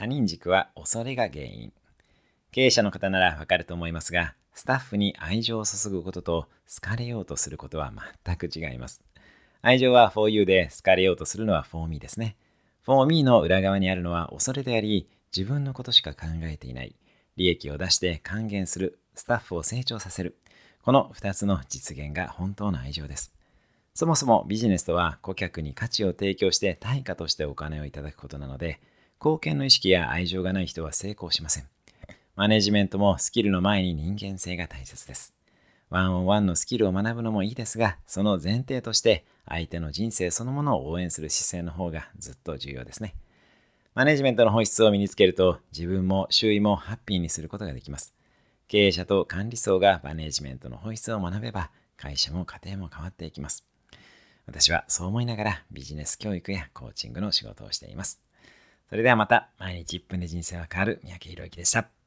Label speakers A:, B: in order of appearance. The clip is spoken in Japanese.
A: 他人軸は恐れが原因。経営者の方ならわかると思いますが、スタッフに愛情を注ぐことと好かれようとすることは全く違います。愛情は for you で好かれようとするのは for me ですね。for me の裏側にあるのは恐れであり、自分のことしか考えていない。利益を出して還元する。スタッフを成長させる。この2つの実現が本当の愛情です。そもそもビジネスとは顧客に価値を提供して対価としてお金をいただくことなので、貢献の意識や愛情がない人は成功しません。マネジメントもスキルの前に人間性が大切です。ワンオンワンのスキルを学ぶのもいいですが、その前提として相手の人生そのものを応援する姿勢の方がずっと重要ですね。マネジメントの本質を身につけると自分も周囲もハッピーにすることができます。経営者と管理層がマネジメントの本質を学べば会社も家庭も変わっていきます。私はそう思いながらビジネス教育やコーチングの仕事をしています。それではまた毎日1分で人生は変わる三宅宏之でした。